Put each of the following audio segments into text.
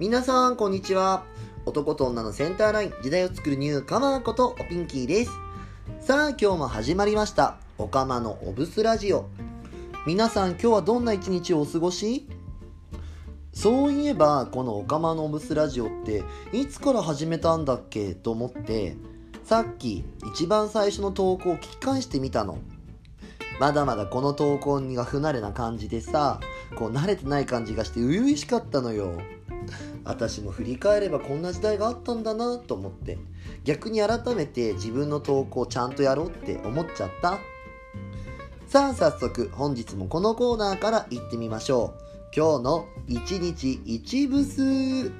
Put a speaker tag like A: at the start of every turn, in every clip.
A: 皆さんこんにちは。男と女のセンターライン時代を作るニューカマーことおピンキーです。さあ今日も始まりました。おかまのおブスラジオ。皆さん今日はどんな一日をお過ごし？そういえばこのおかまのおブスラジオっていつから始めたんだっけ？と思ってさっき一番最初の投稿を聞き返してみたの。まだまだこの投稿にが不慣れな感じでさこう慣れてない感じがして初々しかったのよ。私も振り返ればこんな時代があったんだなと思って逆に改めて自分の投稿ちゃんとやろうって思っちゃった。さあ早速本日もこのコーナーから行ってみましょう。今日の1日1ブス。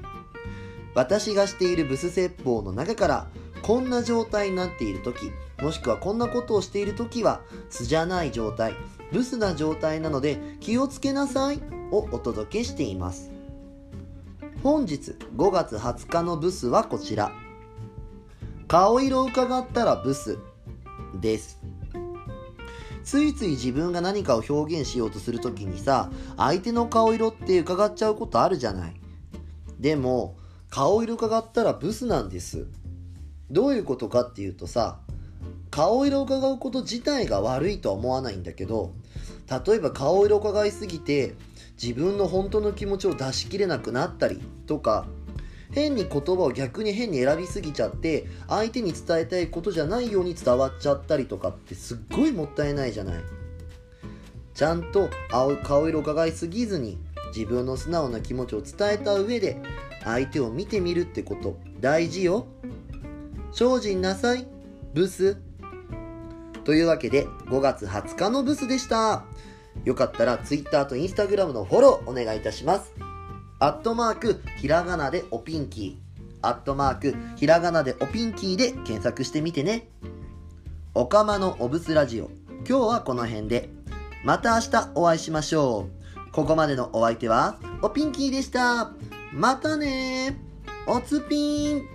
A: 私がしているブス説法の中からこんな状態になっている時もしくはこんなことをしている時は素じゃない状態ブスな状態なので気をつけなさいをお届けしています。本日5月20日のブスはこちら。顔色を伺ったらブスです。ついつい自分が何かを表現しようとするときにさ相手の顔色って伺っちゃうことあるじゃない。でも顔色伺ったらブスなんです。どういうことかっていうとさ顔色を伺うこと自体が悪いとは思わないんだけど例えば顔色伺いすぎて自分の本当の気持ちを出し切れなくなったりとか変に言葉を逆に変に選びすぎちゃって相手に伝えたいことじゃないように伝わっちゃったりとかってすっごいもったいないじゃない。ちゃんと青顔色を伺いすぎずに自分の素直な気持ちを伝えた上で相手を見てみるってこと大事よ。精進なさいブス。というわけで5月20日のブスでした。よかったら Twitter と Instagram のフォローお願いいたします。アットマーク、ひらがなでおピンキー。アットマーク、ひらがなでおピンキーで検索してみてね。おかまのおぶすラジオ。今日はこの辺で。また明日お会いしましょう。ここまでのお相手は、おピンキーでした。またねおつぴん